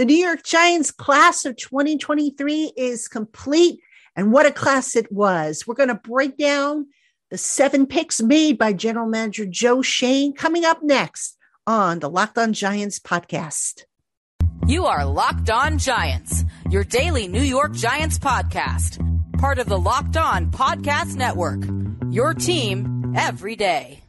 The New York Giants class of 2023 is complete. And what a class it was. We're going to break down the seven picks made by General Manager Joe Schoen coming up next on the Locked On Giants podcast. You are Locked On Giants, your daily New York Giants podcast, part of the Locked On Podcast Network. Your team every day.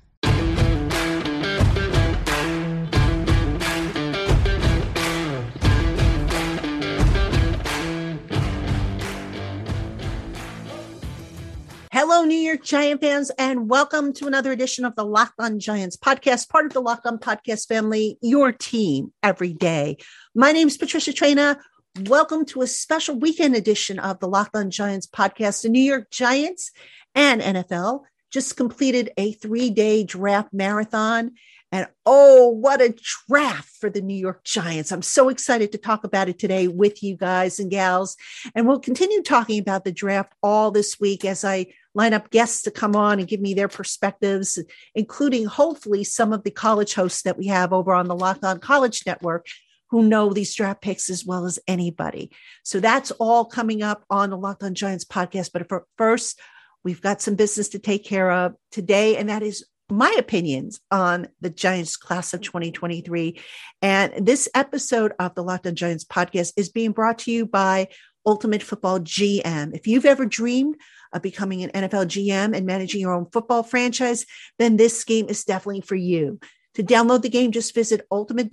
Hello, New York Giant fans, and welcome to another edition of the Locked On Giants podcast, part of the Locked On Podcast family, your team every day. My name is Patricia Traina. Welcome to a special weekend edition of the Locked On Giants podcast. The New York Giants and NFL just completed a three day draft marathon. And oh, what a draft for the New York Giants. I'm so excited to talk about it today with you guys and gals. And we'll continue talking about the draft all this week as I line up guests to come on and give me their perspectives, including hopefully some of the college hosts that we have over on the Locked On College Network who know these draft picks as well as anybody. So that's all coming up on the Locked On Giants podcast. But for first, we've got some business to take care of today, and that is my opinions on the Giants class of 2023. And this episode of the Locked On Giants podcast is being brought to you by Ultimate Football GM. If you've ever dreamed of becoming an NFL GM and managing your own football franchise, then this game is definitely for you. To download the game, just visit ultimate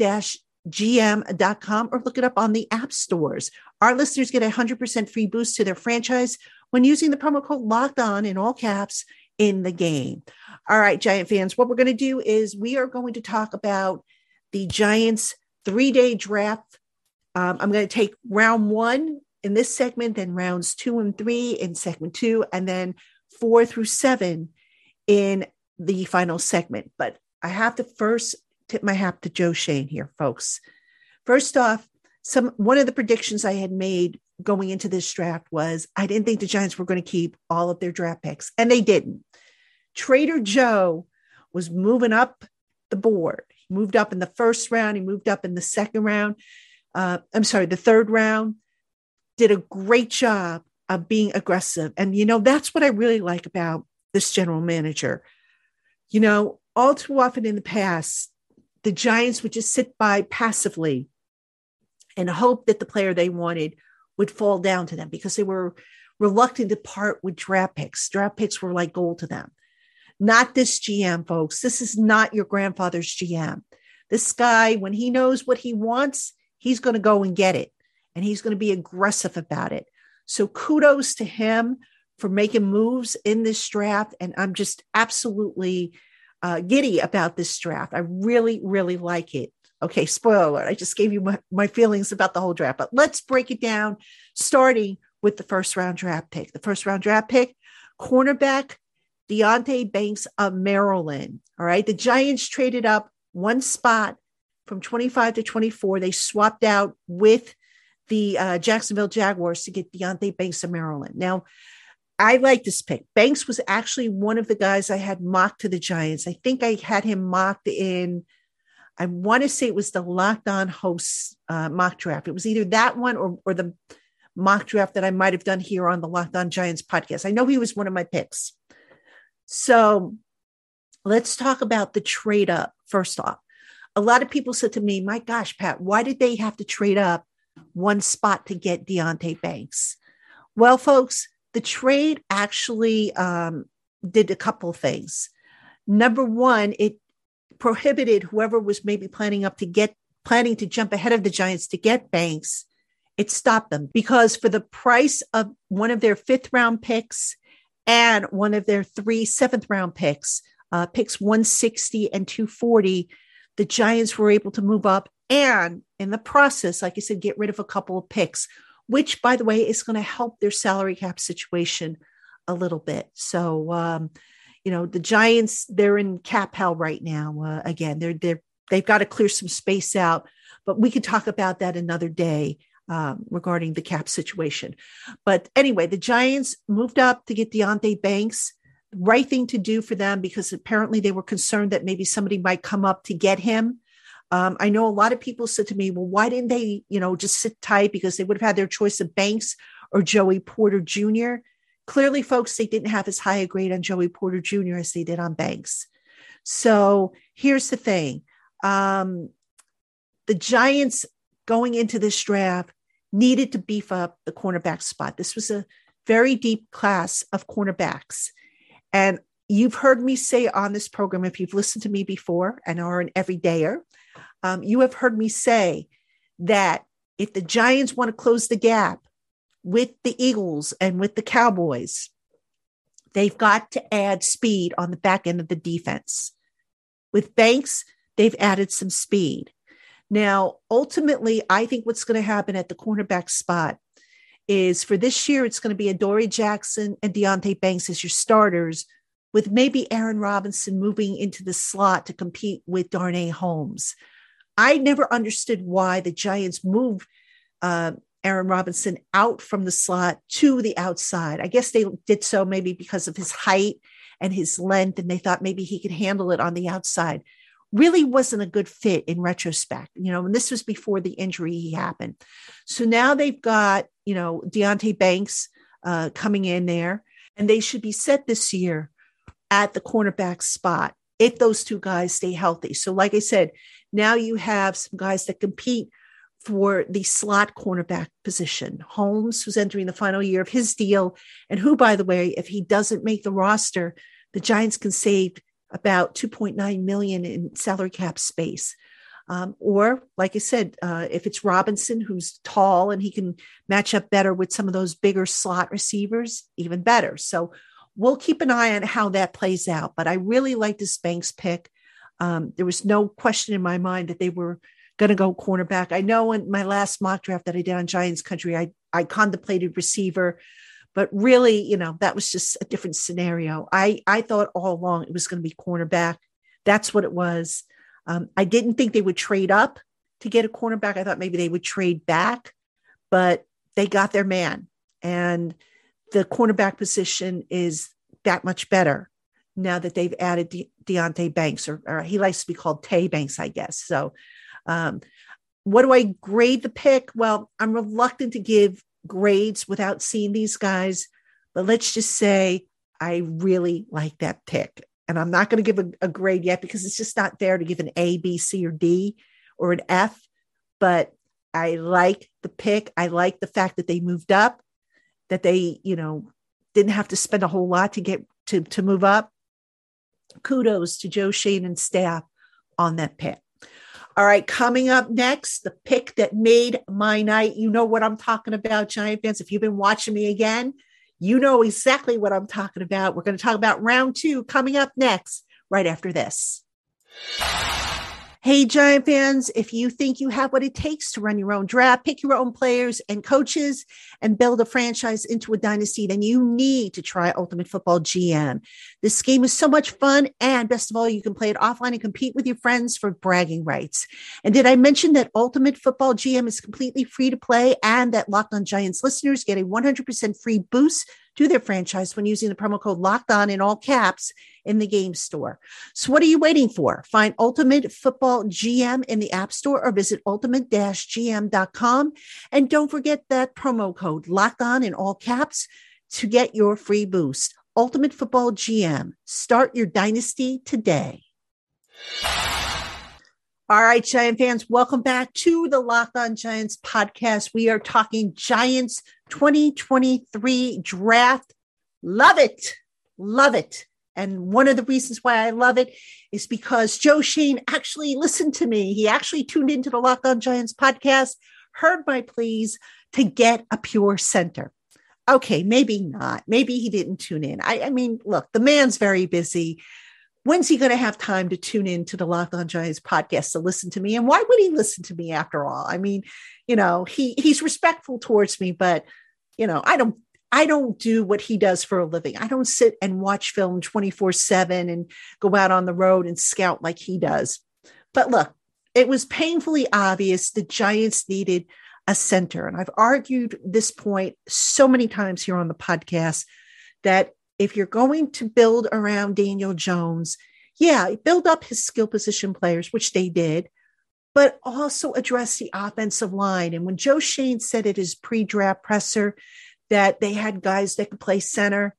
gm.com or look it up on the app stores. Our listeners get a 100% free boost to their franchise when using the promo code locked on in all caps in the game. All right, Giant fans, what we're going to do is we are going to talk about the Giants three day draft. Um, I'm going to take round one in this segment, then rounds two and three in segment two, and then four through seven in the final segment. But I have to first tip my hat to Joe Schoen here, folks. First off, some one of the predictions I had made going into this draft was I didn't think the Giants were going to keep all of their draft picks, and they didn't. Trader Joe was moving up the board. He moved up in the first round. He moved up in the second round. Uh, I'm sorry, the third round did a great job of being aggressive. And, you know, that's what I really like about this general manager. You know, all too often in the past, the Giants would just sit by passively and hope that the player they wanted would fall down to them because they were reluctant to part with draft picks. Draft picks were like gold to them. Not this GM, folks. This is not your grandfather's GM. This guy, when he knows what he wants, he's going to go and get it and he's going to be aggressive about it. So kudos to him for making moves in this draft. And I'm just absolutely uh, giddy about this draft. I really, really like it. Okay, spoiler alert. I just gave you my, my feelings about the whole draft, but let's break it down, starting with the first round draft pick. The first round draft pick, cornerback Deonte Banks of Maryland. All right. The Giants traded up one spot from 25 to 24. They swapped out with the uh, Jacksonville Jaguars to get Deonte Banks of Maryland. Now, I like this pick. Banks was actually one of the guys I had mocked to the Giants. I think I had him mocked in, I want to say it was the Locked On Hosts uh, mock draft. It was either that one or, or the mock draft that I might have done here on the Locked On Giants podcast. I know he was one of my picks. So let's talk about the trade up first off. A lot of people said to me, My gosh, Pat, why did they have to trade up one spot to get Deonte Banks? Well, folks, the trade actually um, did a couple things. Number one, it prohibited whoever was maybe planning up to get planning to jump ahead of the Giants to get Banks. It stopped them because for the price of one of their fifth round picks and one of their three seventh round picks, uh, picks 160 and 240, the Giants were able to move up and in the process, like I said, get rid of a couple of picks, which, by the way, is going to help their salary cap situation a little bit. So, um, you know, the Giants, they're in cap hell right now. Uh, again, they're, they're, they've got to clear some space out, but we could talk about that another day um, regarding the cap situation. But anyway, the Giants moved up to get Deonte Banks. Right thing to do for them because apparently they were concerned that maybe somebody might come up to get him. Um, I know a lot of people said to me, well, why didn't they, you know, just sit tight because they would have had their choice of Banks or Joey Porter Jr. Clearly, folks, they didn't have as high a grade on Joey Porter Jr. as they did on Banks. So here's the thing um, the Giants going into this draft needed to beef up the cornerback spot. This was a very deep class of cornerbacks. And you've heard me say on this program, if you've listened to me before and are an everydayer, um, you have heard me say that if the Giants want to close the gap with the Eagles and with the Cowboys, they've got to add speed on the back end of the defense. With Banks, they've added some speed. Now, ultimately, I think what's going to happen at the cornerback spot is for this year, it's going to be Adoree Jackson and Deonte Banks as your starters, with maybe Aaron Robinson moving into the slot to compete with Darnay Holmes. I never understood why the Giants moved uh, Aaron Robinson out from the slot to the outside. I guess they did so maybe because of his height and his length, and they thought maybe he could handle it on the outside. Really wasn't a good fit in retrospect, you know, and this was before the injury he happened. So now they've got, you know, Deonte Banks uh, coming in there, and they should be set this year at the cornerback spot if those two guys stay healthy. So, like I said, now you have some guys that compete for the slot cornerback position. Holmes, who's entering the final year of his deal, and who, by the way, if he doesn't make the roster, the Giants can save about 2.9 million in salary cap space. Um, or, like I said, uh, if it's Robinson, who's tall and he can match up better with some of those bigger slot receivers, even better. So we'll keep an eye on how that plays out. But I really like this Banks pick. Um, there was no question in my mind that they were going to go cornerback. I know in my last mock draft that I did on Giants Country, I, I contemplated receiver, but really, you know, that was just a different scenario. I, I thought all along it was going to be cornerback. That's what it was. Um, I didn't think they would trade up to get a cornerback. I thought maybe they would trade back, but they got their man. And the cornerback position is that much better now that they've added De- Deonte Banks, or, or, he likes to be called Tay Banks, I guess. So um, what do I grade the pick? Well, I'm reluctant to give grades without seeing these guys, but let's just say I really like that pick. And I'm not going to give a, a grade yet because it's just not there to give an A, B, C, or D or an F. But I like the pick. I like the fact that they moved up, that they, you know, didn't have to spend a whole lot to get to, to move up. Kudos to Joe Schoen and staff on that pick. All right, coming up next, the pick that made my night. You know what I'm talking about, Giant fans. If you've been watching me again, you know exactly what I'm talking about. We're going to talk about round two coming up next, right after this. Hey, Giant fans, if you think you have what it takes to run your own draft, pick your own players and coaches, and build a franchise into a dynasty, then you need to try Ultimate Football GM. This game is so much fun. And best of all, you can play it offline and compete with your friends for bragging rights. And did I mention that Ultimate Football GM is completely free to play and that Locked on Giants listeners get a 100% free boost to their franchise when using the promo code locked on in all caps in the game store. So what are you waiting for? Find Ultimate Football GM in the App Store or visit ultimate-gm.com. And don't forget that promo code locked on in all caps to get your free boost. Ultimate Football GM. Start your dynasty today. All right, Giant fans, welcome back to the Locked On Giants podcast. We are talking Giants 2023 draft. Love it. Love it. And one of the reasons why I love it is because Joe Schoen actually listened to me. He actually tuned into the Locked On Giants podcast, heard my pleas to get a pure center. Okay, maybe not. Maybe he didn't tune in. I, I mean, look, the man's very busy when's he going to have time to tune in to the Locked On Giants podcast to listen to me? And why would he listen to me after all? I mean, you know, he he's respectful towards me, but you know, I don't I don't do what he does for a living. I don't sit and watch film 24/7 and go out on the road and scout like he does. But look, it was painfully obvious the Giants needed a center. And I've argued this point so many times here on the podcast that if you're going to build around Daniel Jones, yeah, build up his skill position players, which they did, but also address the offensive line. And when Joe Schoen said at his pre draft presser that they had guys that could play center,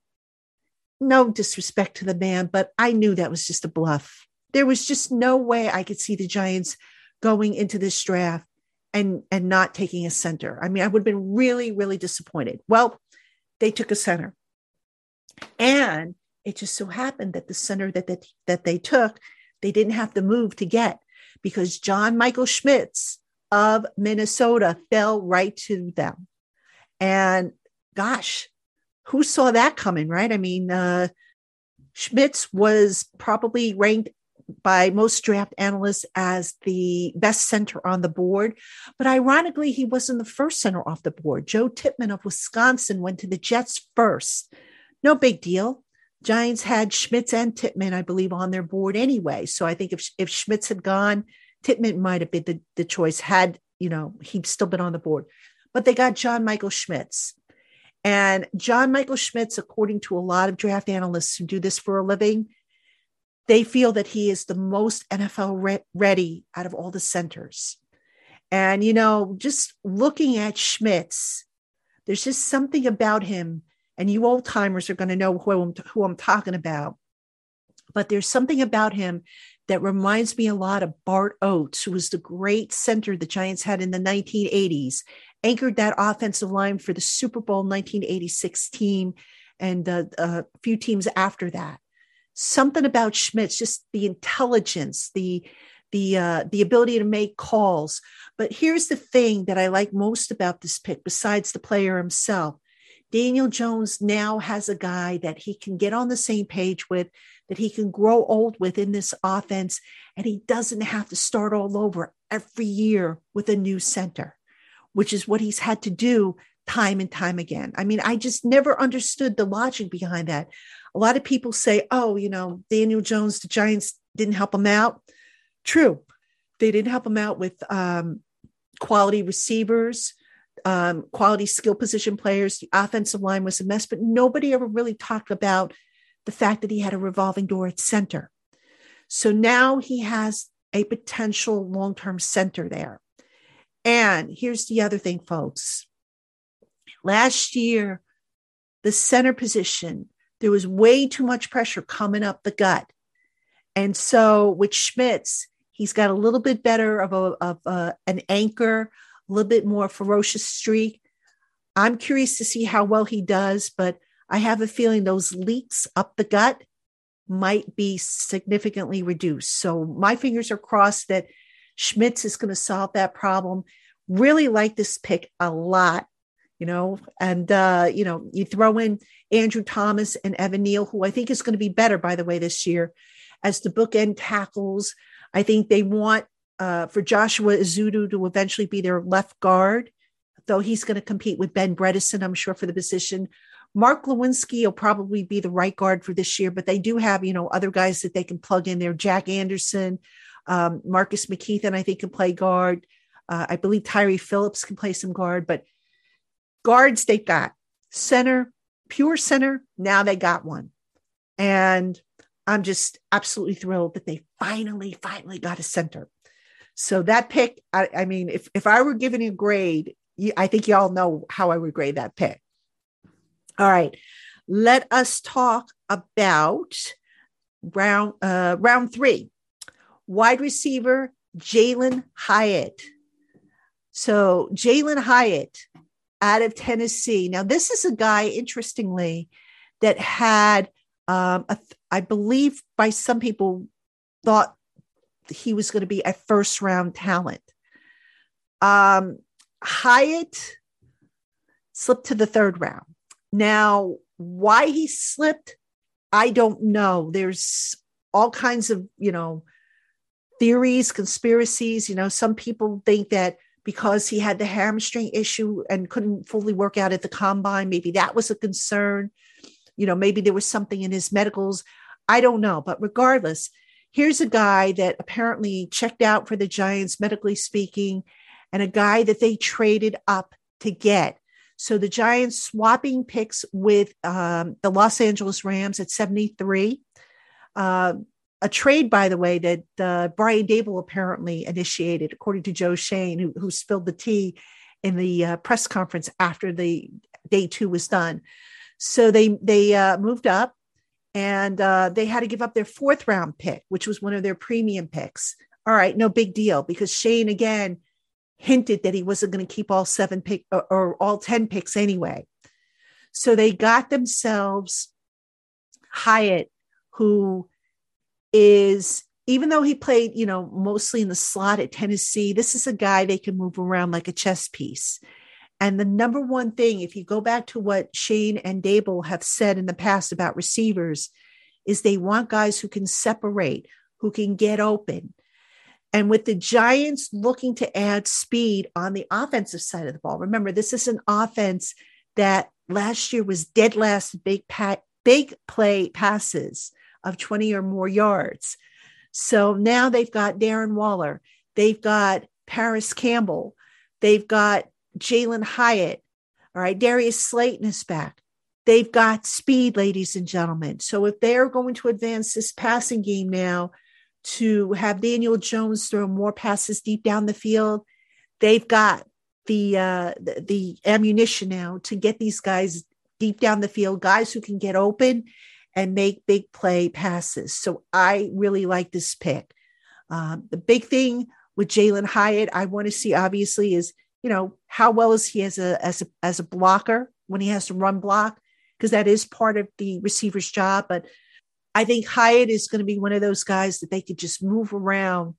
no disrespect to the man, but I knew that was just a bluff. There was just no way I could see the Giants going into this draft and and not taking a center. I mean, I would have been really, really disappointed. Well, they took a center. And it just so happened that the center that, that, that they took, they didn't have to move to get because John Michael Schmitz of Minnesota fell right to them. And gosh, who saw that coming, right? I mean, uh, Schmitz was probably ranked by most draft analysts as the best center on the board. But ironically, he wasn't the first center off the board. Joe Tippmann of Wisconsin went to the Jets first. No big deal. Giants had Schmitz and Tippmann, I believe, on their board anyway. So I think if if Schmitz had gone, Tippmann might have been the, the choice had, you know, he'd still been on the board. But they got John Michael Schmitz. And John Michael Schmitz, according to a lot of draft analysts who do this for a living, they feel that he is the most NFL re- ready out of all the centers. And, you know, just looking at Schmitz, there's just something about him and you old timers are going to know who I'm, who I'm talking about. But there's something about him that reminds me a lot of Bart Oates, who was the great center the Giants had in the 1980s, anchored that offensive line for the Super Bowl 1986 team and uh, a few teams after that. Something about Schmitz, just the intelligence, the the uh, the ability to make calls. But here's the thing that I like most about this pick, besides the player himself, Daniel Jones now has a guy that he can get on the same page with, that he can grow old with in this offense, and he doesn't have to start all over every year with a new center, which is what he's had to do time and time again. I mean, I just never understood the logic behind that. A lot of people say, oh, you know, Daniel Jones, the Giants didn't help him out. True. They didn't help him out with um, quality receivers um, quality skill position players. The offensive line was a mess, but nobody ever really talked about the fact that he had a revolving door at center. So now he has a potential long term center there. And here's the other thing, folks. Last year, the center position, there was way too much pressure coming up the gut. And so with Schmitz, he's got a little bit better of, a, of a, an anchor, a little bit more ferocious streak. I'm curious to see how well he does, but I have a feeling those leaks up the gut might be significantly reduced. So my fingers are crossed that Schmitz is going to solve that problem. Really like this pick a lot, you know, and uh, you know, you throw in Andrew Thomas and Evan Neal, who I think is going to be better, by the way, this year as the bookend tackles. I think they want uh, for Joshua Ezeudu to eventually be their left guard, though he's going to compete with Ben Bredeson, I'm sure, for the position. Mark Glowinski will probably be the right guard for this year, but they do have, you know, other guys that they can plug in there. Jack Anderson, um, Marcus McKethan, I think, can play guard. Uh, I believe Tyree Phillips can play some guard, but guards they got. Center, pure center, now they got one. And I'm just absolutely thrilled that they finally, finally got a center. So that pick, I, I mean, if, if I were giving a grade, I think you all know how I would grade that pick. All right, let us talk about round uh, round three. Wide receiver Jalin Hyatt. So Jalin Hyatt out of Tennessee. Now this is a guy, interestingly, that had um, a, I believe by some people thought he was going to be a first round talent. Um, Hyatt slipped to the third round. Now, why he slipped, I don't know. There's all kinds of, you know, theories, conspiracies. You know, some people think that because he had the hamstring issue and couldn't fully work out at the combine, maybe that was a concern. You know, maybe there was something in his medicals. I don't know. But regardless, here's a guy that apparently checked out for the Giants, medically speaking, and a guy that they traded up to get. So the Giants swapping picks with um, the Los Angeles Rams at 73. Uh, a trade, by the way, that uh, Brian Daboll apparently initiated, according to Joe Schoen, who, who spilled the tea in the uh, press conference after the day two was done. So they they uh, moved up, and uh, they had to give up their fourth round pick, which was one of their premium picks. All right, no big deal because Schoen again hinted that he wasn't going to keep all seven pick or, or all ten picks anyway. So they got themselves Hyatt, who is even though he played, you know, mostly in the slot at Tennessee, this is a guy they can move around like a chess piece. And the number one thing, if you go back to what Schoen and Daboll have said in the past about receivers, is they want guys who can separate, who can get open. And with the Giants looking to add speed on the offensive side of the ball, remember, this is an offense that last year was dead last big, pa- big play passes of 20 or more yards. So now they've got Darren Waller, they've got Parris Campbell, they've got Jalin Hyatt, all right, Darius Slayton is back. They've got speed, ladies and gentlemen. So if they're going to advance this passing game now to have Daniel Jones throw more passes deep down the field, they've got the uh, the, the ammunition now to get these guys deep down the field, guys who can get open and make big play passes. So I really like this pick. Um, the big thing with Jalin Hyatt, I want to see obviously is you know how well is he as a as a as a blocker when he has to run block because that is part of the receiver's job. But I think Hyatt is going to be one of those guys that they could just move around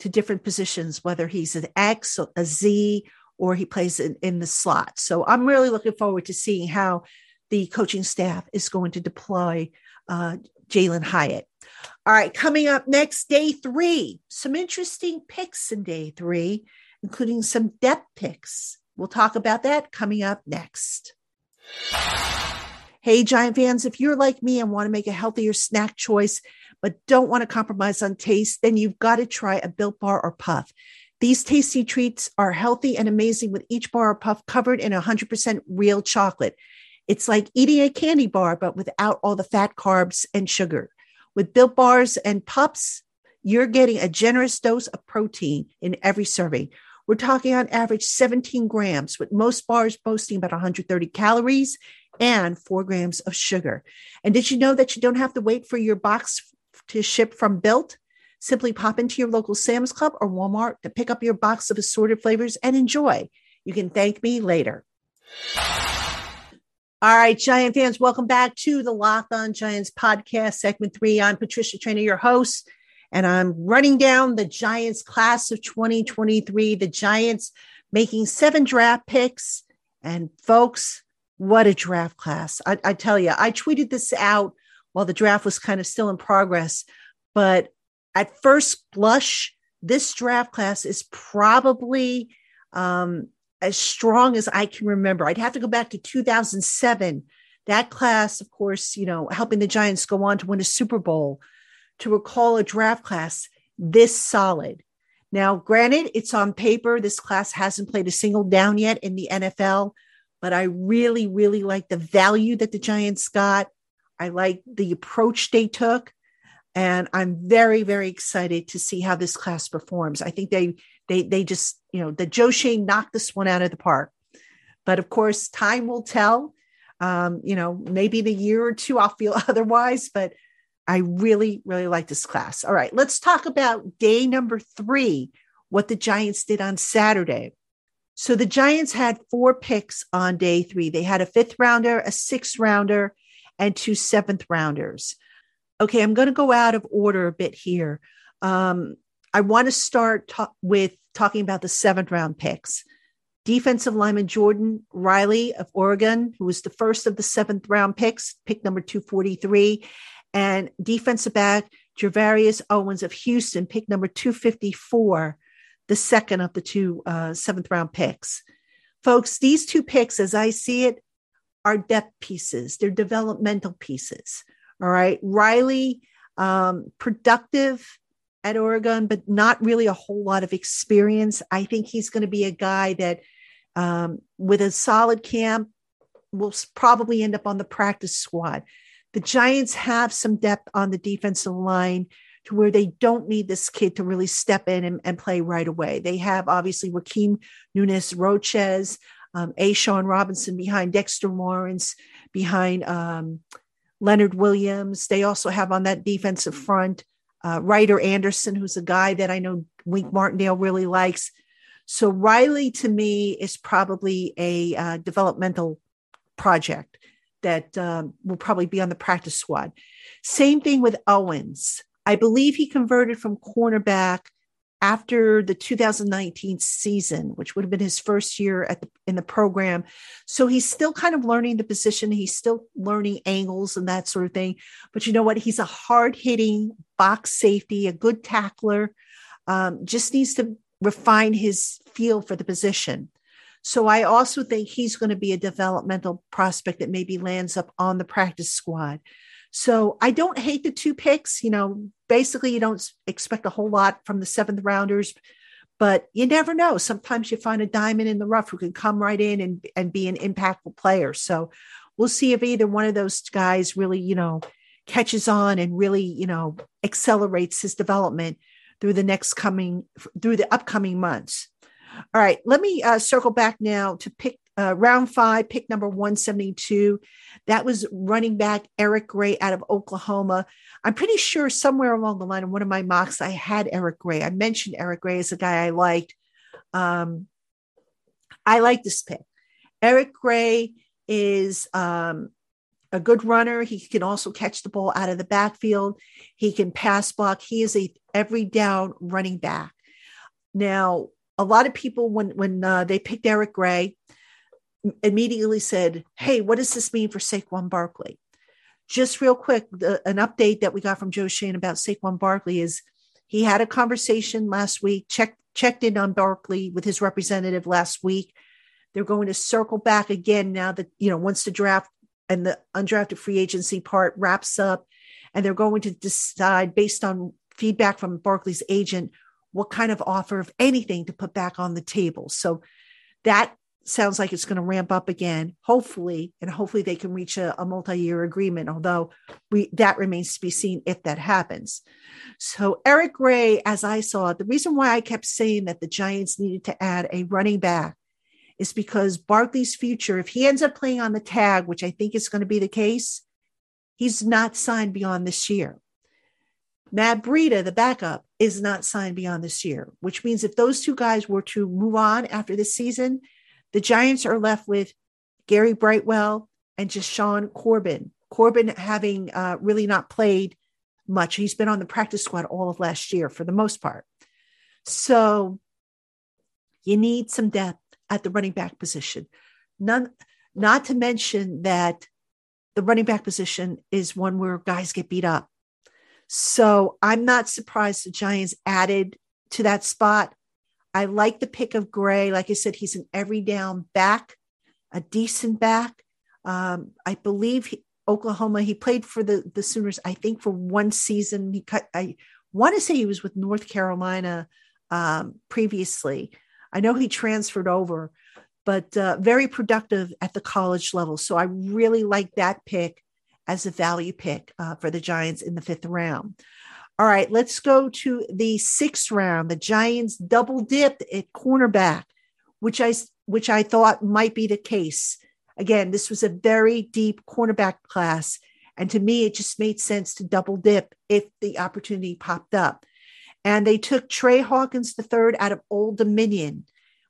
to different positions, whether he's an X, a Z, or he plays in, in the slot. So I'm really looking forward to seeing how the coaching staff is going to deploy uh, Jalin Hyatt. All right, coming up next, day three. Some interesting picks in day three, including some depth picks. We'll talk about that coming up next. Hey, Giant fans, if you're like me and want to make a healthier snack choice, but don't want to compromise on taste, then you've got to try a Built Bar or Puff. These tasty treats are healthy and amazing with each bar or puff covered in 100% real chocolate. It's like eating a candy bar, but without all the fat, carbs, and sugar. With built bars and Puffs, you're getting a generous dose of protein in every serving. We're talking on average 17 grams, with most bars boasting about 130 calories and four grams of sugar. And did you know that you don't have to wait for your box to ship from Built? Simply pop into your local Sam's Club or Walmart to pick up your box of assorted flavors and enjoy. You can thank me later. All right, Giant fans, welcome back to the Locked On Giants podcast, segment three. I'm Patricia Traina, your host, and I'm running down the Giants class of 2023. The Giants making seven draft picks. And folks, what a draft class. I, I tell you, I tweeted this out while the draft was kind of still in progress. But at first blush, this draft class is probably um, as strong as I can remember. I'd have to go back to 2007. That class, of course, you know, helping the Giants go on to win a Super Bowl, to recall a draft class this solid. Now, granted, it's on paper. This class hasn't played a single down yet in the NFL, but I really, really like the value that the Giants got. I like the approach they took. And I'm very, very excited to see how this class performs. I think they they they just you know the Joe Schoen knocked this one out of the park. But of course, time will tell. Um, you know, maybe in a year or two I'll feel otherwise, but I really, really like this class. All right, let's talk about day number three, what the Giants did on Saturday. So the Giants had four picks on day three. They had a fifth rounder, a sixth rounder, and two seventh rounders. Okay, I'm going to go out of order a bit here. Um, I want to start ta- with talking about the seventh round picks. Defensive lineman Jordan Riley of Oregon, who was the first of the seventh round picks, pick number 243, and defensive back Gervarrius Owens of Houston, pick number 254, the second of the two uh, seventh round picks. Folks, these two picks, as I see it, are depth pieces, they're developmental pieces. All right. Riley, um, productive at Oregon, but not really a whole lot of experience. I think he's going to be a guy that, um, with a solid camp, will probably end up on the practice squad. The Giants have some depth on the defensive line. to where they don't need this kid to really step in and, and play right away. They have obviously Joaquin Nunes Roches, um, A'Shawn Robinson behind Dexter Lawrence, behind um, Leonard Williams. They also have on that defensive front uh, Ryder Anderson, who's a guy that I know Wink Martindale really likes. So Riley to me is probably a uh, developmental project that um, will probably be on the practice squad. Same thing with Owens. I believe he converted from cornerback after the 2019 season, which would have been his first year at the, in the program. So he's still kind of learning the position. He's still learning angles and that sort of thing. But you know what? He's a hard hitting box safety, a good tackler. Um, just needs to refine his feel for the position. So I also think he's going to be a developmental prospect that maybe lands up on the practice squad. So I don't hate the two picks. You know, basically, you don't expect a whole lot from the seventh rounders, but you never know. Sometimes you find a diamond in the rough who can come right in and, and be an impactful player. So we'll see if either one of those guys really, you know, catches on and really, you know, accelerates his development through the next coming, through the upcoming months. All right, let me uh, circle back now to pick uh, round five, pick number 172. That was running back Eric Gray out of Oklahoma. I'm pretty sure somewhere along the line in one of my mocks, I had Eric Gray. I mentioned Eric Gray as a guy I liked. Um, I like this pick. Eric Gray is um, a good runner. He can also catch the ball out of the backfield. He can pass block. He is a every down running back. Now, a lot of people when when uh, they picked Eric Gray immediately said, "Hey, what does this mean for Saquon Barkley?" Just real quick, the, an update that we got from Joe Schoen about Saquon Barkley is he had a conversation last week, checked checked in on Barkley with his representative last week. They're going to circle back again now that you know once the draft and the undrafted free agency part wraps up, and they're going to decide based on feedback from Barkley's agent what kind of offer, if anything, to put back on the table. So that sounds like it's going to ramp up again, hopefully, and hopefully they can reach a, a multi-year agreement. Although we that remains to be seen if that happens. So Eric Gray, as I saw it, the reason why I kept saying that the Giants needed to add a running back is because Barkley's future, if he ends up playing on the tag, which I think is going to be the case, he's not signed beyond this year. Matt Breida, the backup, is not signed beyond this year, which means if those two guys were to move on after this season, the Giants are left with Gary Brightwell and Jashaun Corbin. Corbin having uh, really not played much. He's been on the practice squad all of last year for the most part. So you need some depth at the running back position. None, not to mention that the running back position is one where guys get beat up. So I'm not surprised the Giants added to that spot. I like the pick of Gray. Like I said, he's an every down back, a decent back. Um, I believe he, Oklahoma, he played for the, the Sooners, I think, for one season. He cut, I want to say he was with North Carolina um, previously. I know he transferred over, but uh, very productive at the college level. So I really like that pick as a value pick uh, for the Giants in the fifth round. All right, let's go to the sixth round. The Giants double dipped at cornerback, which I which I thought might be the case. Again, this was a very deep cornerback class, and to me, it just made sense to double dip if the opportunity popped up. And they took Trey Hawkins III out of Old Dominion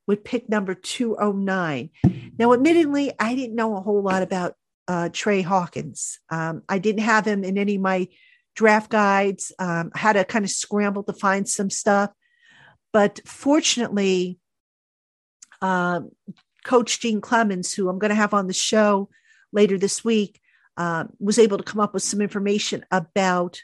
with pick number 209. Now, admittedly, I didn't know a whole lot about uh, Trey Hawkins. Um, I didn't have him in any of my draft guides. Um, I had to kind of scramble to find some stuff. But fortunately, uh, Coach Gene Clemens, who I'm going to have on the show later this week, uh, was able to come up with some information about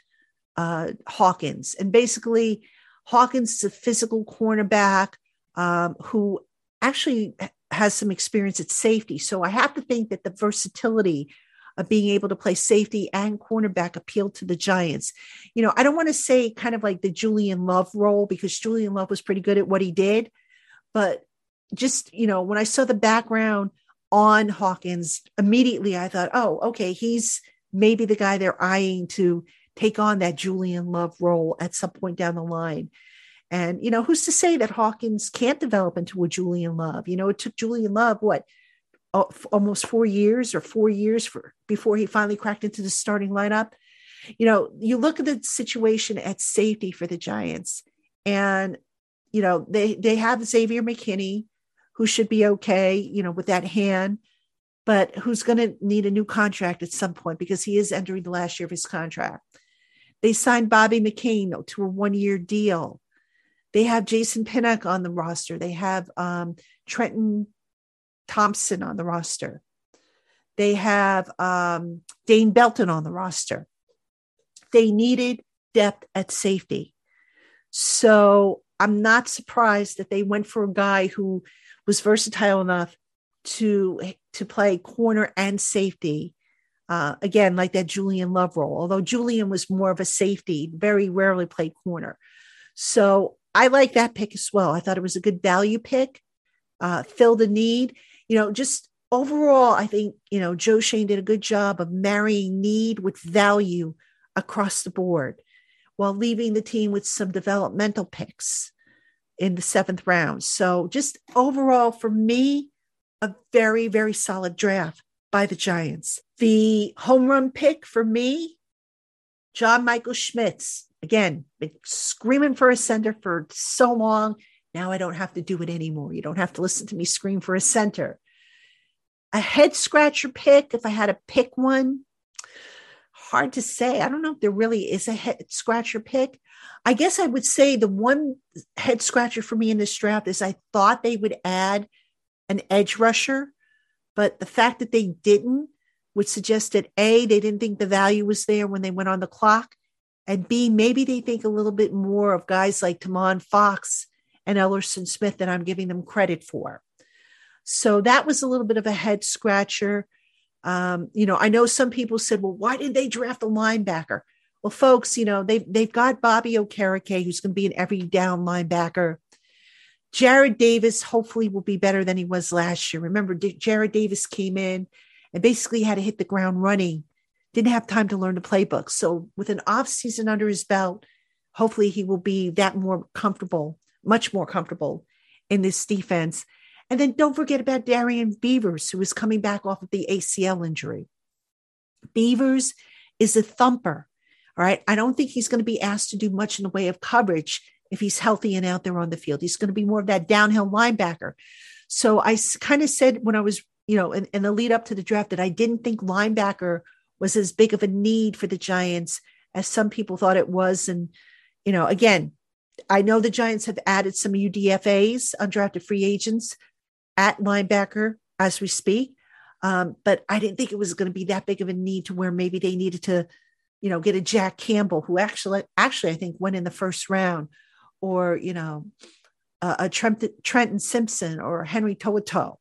uh, Hawkins. And basically, Hawkins is a physical cornerback um, who actually has some experience at safety. So I have to think that the versatility of being able to play safety and cornerback appealed to the Giants. You know, I don't want to say kind of like the Julian Love role because Julian Love was pretty good at what he did, but just, you know, when I saw the background on Hawkins, immediately I thought, oh, okay, he's maybe the guy they're eyeing to take on that Julian Love role at some point down the line. And, you know, who's to say that Hawkins can't develop into a Julian Love? You know, it took Julian Love, what, almost four years or four years for before he finally cracked into the starting lineup. You know, you look at the situation at safety for the Giants, and you know they they have Xavier McKinney, who should be okay, you know, with that hand, but who's going to need a new contract at some point because he is entering the last year of his contract. They signed Bobby McCain to a one year deal. They have Jason Pinnock on the roster. They have um, Trenton Thompson on the roster. They have um, Dane Belton on the roster. They needed depth at safety. So I'm not surprised that they went for a guy who was versatile enough to to play corner and safety. Uh, again, like that Julian Love role, although Julian was more of a safety, very rarely played corner. So I like that pick as well. I thought it was a good value pick, uh, filled a need. You know, just overall, I think, you know, Joe Schoen did a good job of marrying need with value across the board while leaving the team with some developmental picks in the seventh round. So, just overall, for me, a very, very solid draft by the Giants. The home run pick for me, John Michael Schmitz again, been screaming for a center for so long. Now I don't have to do it anymore. You don't have to listen to me scream for a center. A head scratcher pick, if I had to pick one, hard to say. I don't know if there really is a head scratcher pick. I guess I would say the one head scratcher for me in this draft is I thought they would add an edge rusher, but the fact that they didn't would suggest that A, they didn't think the value was there when they went on the clock, and B, maybe they think a little bit more of guys like Tomon Fox and Ellerson Smith than I'm giving them credit for. So that was a little bit of a head scratcher. Um, you know, I know some people said, well, why didn't they draft a linebacker? Well, folks, you know, they've, they've got Bobby Okereke, who's going to be an every down linebacker. Jarrad Davis hopefully will be better than he was last year. Remember, D- Jarrad Davis came in and basically had to hit the ground running didn't have time to learn the playbook. So with an off season under his belt, hopefully he will be that more comfortable, much more comfortable in this defense. And then don't forget about Darrian Beavers, who is coming back off of the ACL injury. Beavers is a thumper. All right. I don't think he's going to be asked to do much in the way of coverage if he's healthy and out there on the field. He's going to be more of that downhill linebacker. So I kind of said when I was, you know, in, in the lead up to the draft that I didn't think linebacker was as big of a need for the Giants as some people thought it was. And, you know, again, I know the Giants have added some UDFAs, undrafted free agents, at linebacker as we speak. Um, but I didn't think it was going to be that big of a need to where maybe they needed to, you know, get a Jack Campbell who actually, actually, I think went in the first round, or you know, uh, a Trent, Trenton Simpson or Henry To'oTo'o.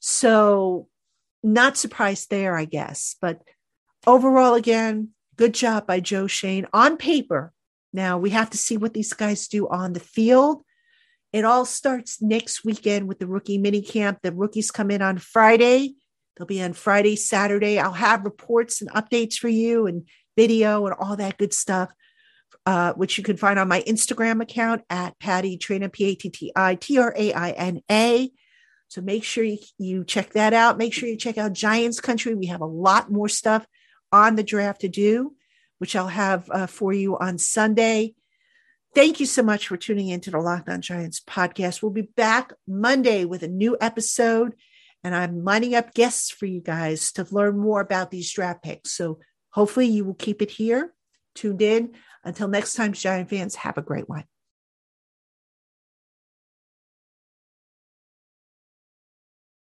So, not surprised there, I guess. But overall, again, good job by Joe Schoen on paper. Now we have to see what these guys do on the field. It all starts next weekend with the rookie mini camp. The rookies come in on Friday. They'll be on Friday, Saturday. I'll have reports and updates for you and video and all that good stuff, uh, which you can find on my Instagram account at Patty Traina, P A T T I T R A I N A. So make sure you, you check that out. Make sure you check out Giants Country. We have a lot more stuff on the draft to do, which I'll have uh, for you on Sunday. Thank you so much for tuning in to the Locked On Giants podcast. We'll be back Monday with a new episode, and I'm lining up guests for you guys to learn more about these draft picks. So hopefully you will keep it here, tuned in. Until next time, Giant fans, have a great one.